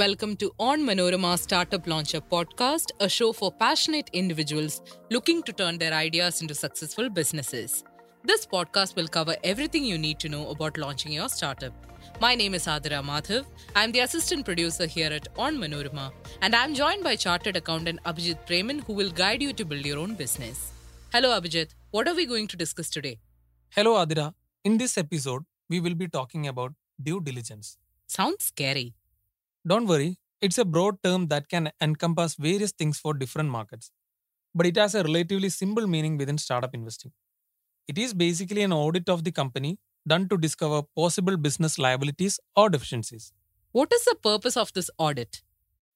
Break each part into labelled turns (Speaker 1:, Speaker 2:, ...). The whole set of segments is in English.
Speaker 1: welcome to Onmanorama Startup Launcher podcast, a show for passionate individuals looking to turn their ideas into successful businesses. This podcast will cover everything you need to know about launching your startup. My name is Adira Madhav. I'm the assistant producer here at Onmanorama, and I'm joined by chartered accountant Abhijith Preman, who will guide you to build your own business. Hello, Abhijith. What are we going to discuss today?
Speaker 2: Hello, Adira. In this episode, we will be talking about due diligence.
Speaker 1: Sounds scary.
Speaker 2: Don't worry, it's a broad term that can encompass various things for different markets, but it has a relatively simple meaning within startup investing. It is basically an audit of the company done to discover possible business liabilities or deficiencies.
Speaker 1: What is the purpose of this audit?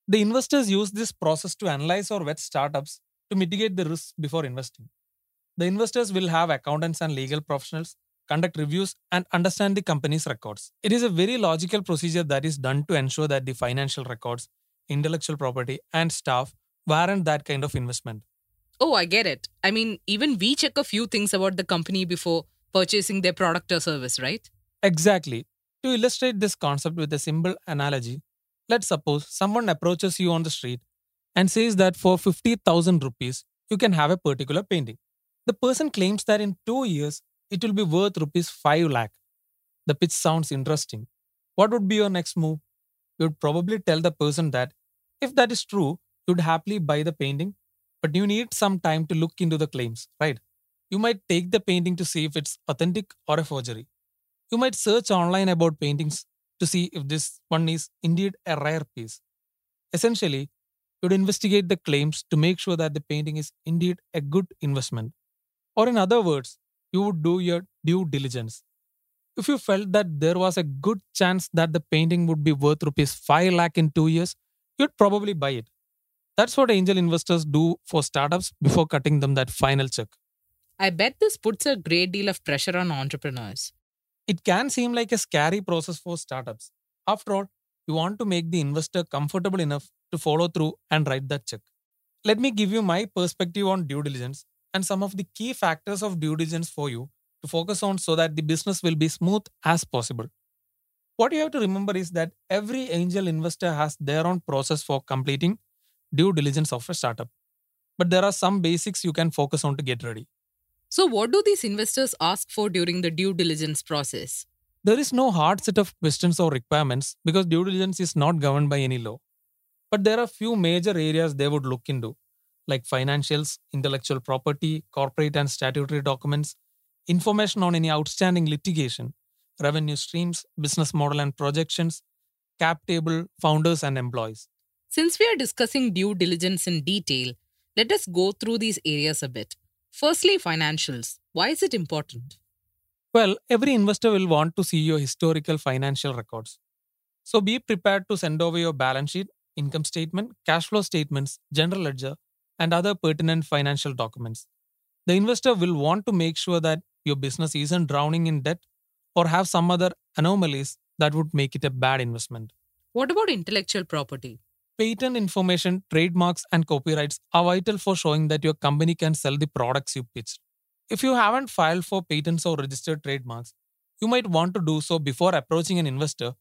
Speaker 2: The investors use this process to analyze or vet startups to mitigate the risks before investing. The investors will have accountants and legal professionals conduct reviews, and understand the company's records. It is a very logical procedure that is done to ensure that the financial records, intellectual property, and staff warrant that kind of investment.
Speaker 1: Oh, I get it. I mean, even we check a few things about the company before purchasing their product or service, right?
Speaker 2: Exactly. To illustrate this concept with a simple analogy, let's suppose someone approaches you on the street and says that for 50,000 rupees, you can have a particular painting. The person claims that in two years, it will be worth rupees 5 lakh. The pitch sounds interesting. What would be your next move? You'd probably tell the person that if that is true, you'd happily buy the painting, but you need some time to look into the claims, right? You might take the painting to see if it's authentic or a forgery. You might search online about paintings to see if this one is indeed a rare piece. Essentially, you'd investigate the claims to make sure that the painting is indeed a good investment. Or, in other words, you would do your due diligence. If you felt that there was a good chance that the painting would be worth rupees 5 lakh in 2 years, you'd probably buy it. That's what angel investors do for startups before cutting them that final check.
Speaker 1: I bet this puts a great deal of pressure on entrepreneurs.
Speaker 2: It can seem like a scary process for startups. After all, you want to make the investor comfortable enough to follow through and write that check. Let me give you my perspective on due diligence and some of the key factors of due diligence for you to focus on so that the business will be smooth as possible. What you have to remember is that every angel investor has their own process for completing due diligence of a startup. But there are some basics you can focus on to get ready.
Speaker 1: So, what do these investors ask for during the due diligence process?
Speaker 2: There is no hard set of questions or requirements because due diligence is not governed by any law. But there are few major areas they would look into like financials, intellectual property, corporate and statutory documents, information on any outstanding litigation, revenue streams, business model and projections, cap table, founders, and employees.
Speaker 1: Since we are discussing due diligence in detail, let us go through these areas a bit. Firstly, financials. Why is it important?
Speaker 2: Well, every investor will want to see your historical financial records. So be prepared to send over your balance sheet, income statement, cash flow statements, general ledger, and other pertinent financial documents. The investor will want to make sure that your business isn't drowning in debt or have some other anomalies that would make it a bad investment.
Speaker 1: What about intellectual property?
Speaker 2: Patent information, trademarks, and copyrights are vital for showing that your company can sell the products you pitched. If you haven't filed for patents or registered trademarks, you might want to do so before approaching an investor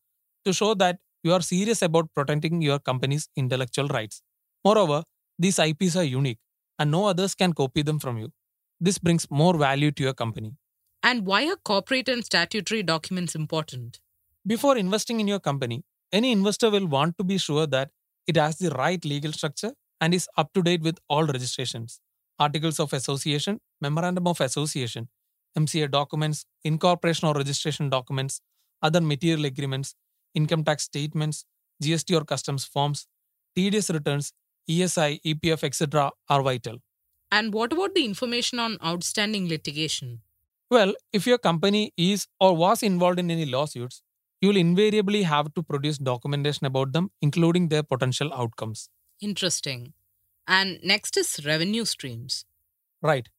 Speaker 2: to show that you are serious about protecting your company's intellectual rights. Moreover, these IPs are unique and no others can copy them from you. This brings more value to your company.
Speaker 1: And why are corporate and statutory documents important?
Speaker 2: Before investing in your company, any investor will want to be sure that it has the right legal structure and is up to date with all registrations, articles of association, memorandum of association, MCA documents, incorporation or registration documents, other material agreements, income tax statements, GST or customs forms, TDS returns, ESI, EPF, etc. are vital.
Speaker 1: And what about the information on outstanding litigation?
Speaker 2: Well, if your company is or was involved in any lawsuits, you will invariably have to produce documentation about them, including their potential outcomes.
Speaker 1: Interesting. And next is revenue streams.
Speaker 2: Right.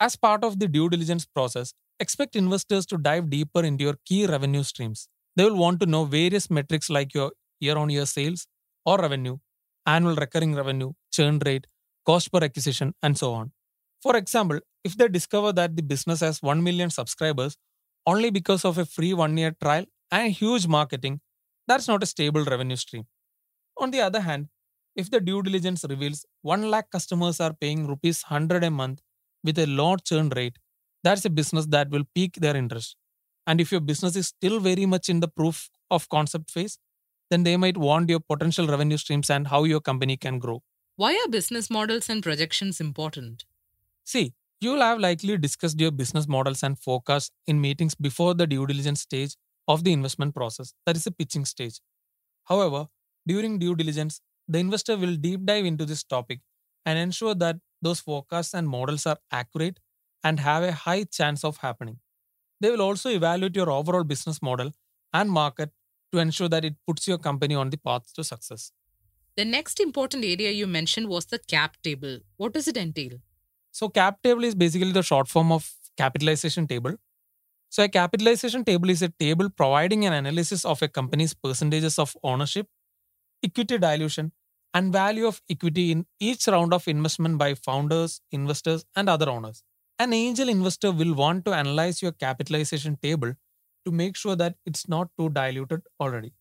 Speaker 2: As part of the due diligence process, expect investors to dive deeper into your key revenue streams. They will want to know various metrics like your year on year sales or revenue, annual recurring revenue, churn rate, cost per acquisition, and so on. For example, if they discover that the business has 1 million subscribers only because of a free one year trial and huge marketing, that's not a stable revenue stream. On the other hand, if the due diligence reveals 1 lakh customers are paying rupees 100 a month with a low churn rate, that's a business that will pique their interest. And if your business is still very much in the proof of concept phase, then they might want your potential revenue streams and how your company can grow.
Speaker 1: Why are business models and projections important?
Speaker 2: See, you'll have likely discussed your business models and forecasts in meetings before the due diligence stage of the investment process, that is a pitching stage. However, during due diligence, the investor will deep dive into this topic and ensure that those forecasts and models are accurate and have a high chance of happening. They will also evaluate your overall business model and market to ensure that it puts your company on the path to success.
Speaker 1: The next important area you mentioned was the cap table. What does it entail?
Speaker 2: So, cap table is basically the short form of capitalization table. So, a capitalization table is a table providing an analysis of a company's percentages of ownership, equity dilution, and value of equity in each round of investment by founders, investors, and other owners. An angel investor will want to analyze your capitalization table to make sure that it's not too diluted already.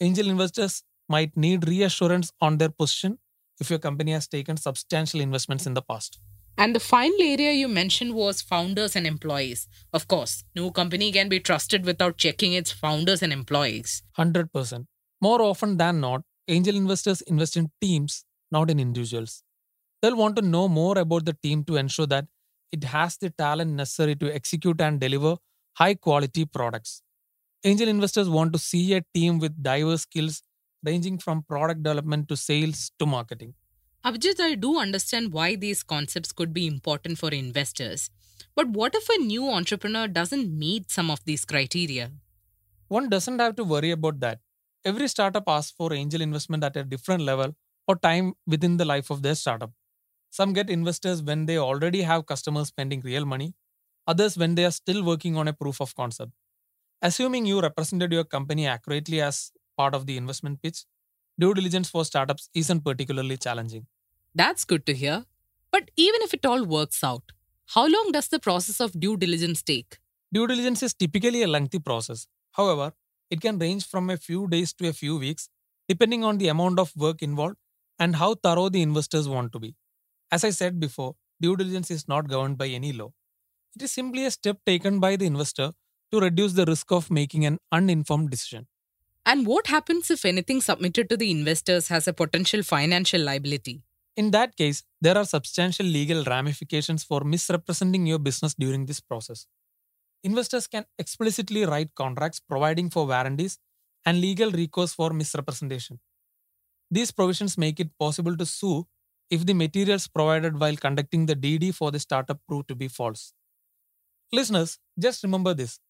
Speaker 2: Angel investors might need reassurance on their position if your company has taken substantial investments in the past.
Speaker 1: And the final area you mentioned was founders and employees. Of course, no company can be trusted without checking its founders and employees.
Speaker 2: 100%. More often than not, angel investors invest in teams, not in individuals. They'll want to know more about the team to ensure that it has the talent necessary to execute and deliver high quality products. Angel investors want to see a team with diverse skills ranging from product development to sales to marketing.
Speaker 1: Abhijith, I do understand why these concepts could be important for investors. But what if a new entrepreneur doesn't meet some of these criteria?
Speaker 2: One doesn't have to worry about that. Every startup asks for angel investment at a different level or time within the life of their startup. Some get investors when they already have customers spending real money, others when they are still working on a proof of concept. Assuming you represented your company accurately as part of the investment pitch, due diligence for startups isn't particularly challenging.
Speaker 1: That's good to hear. But even if it all works out, how long does the process of due diligence take?
Speaker 2: Due diligence is typically a lengthy process. However, it can range from a few days to a few weeks, depending on the amount of work involved and how thorough the investors want to be. As I said before, due diligence is not governed by any law. It is simply a step taken by the investor to reduce the risk of making an uninformed decision.
Speaker 1: And what happens if anything submitted to the investors has a potential financial liability?
Speaker 2: In that case, there are substantial legal ramifications for misrepresenting your business during this process. Investors can explicitly write contracts providing for warranties and legal recourse for misrepresentation. These provisions make it possible to sue if the materials provided while conducting the DD for the startup prove to be false. Listeners, just remember this.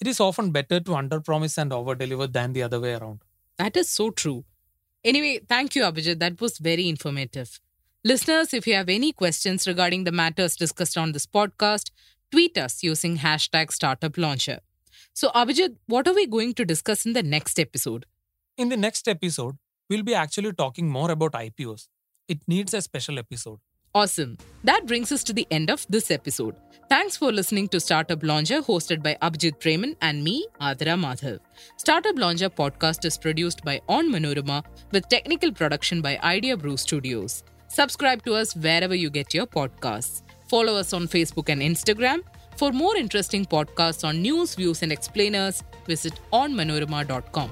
Speaker 2: It is often better to underpromise and overdeliver than the other way around.
Speaker 1: That is so true. Anyway, thank you, Abhijith. That was very informative. Listeners, if you have any questions regarding the matters discussed on this podcast, tweet us using hashtag startup launcher. So, Abhijith, what are we going to discuss in the next episode?
Speaker 2: In the next episode, we'll be actually talking more about IPOs. It needs a special episode.
Speaker 1: Awesome. That brings us to the end of this episode. Thanks for listening to Startup Launcher, hosted by Abhijith Preman and me, Adira Madhav. Startup Launcher podcast is produced by Onmanorama with technical production by Idea Brew Studios. Subscribe to us wherever you get your podcasts. Follow us on Facebook and Instagram. For more interesting podcasts on news, views, and explainers, visit onmanorama.com.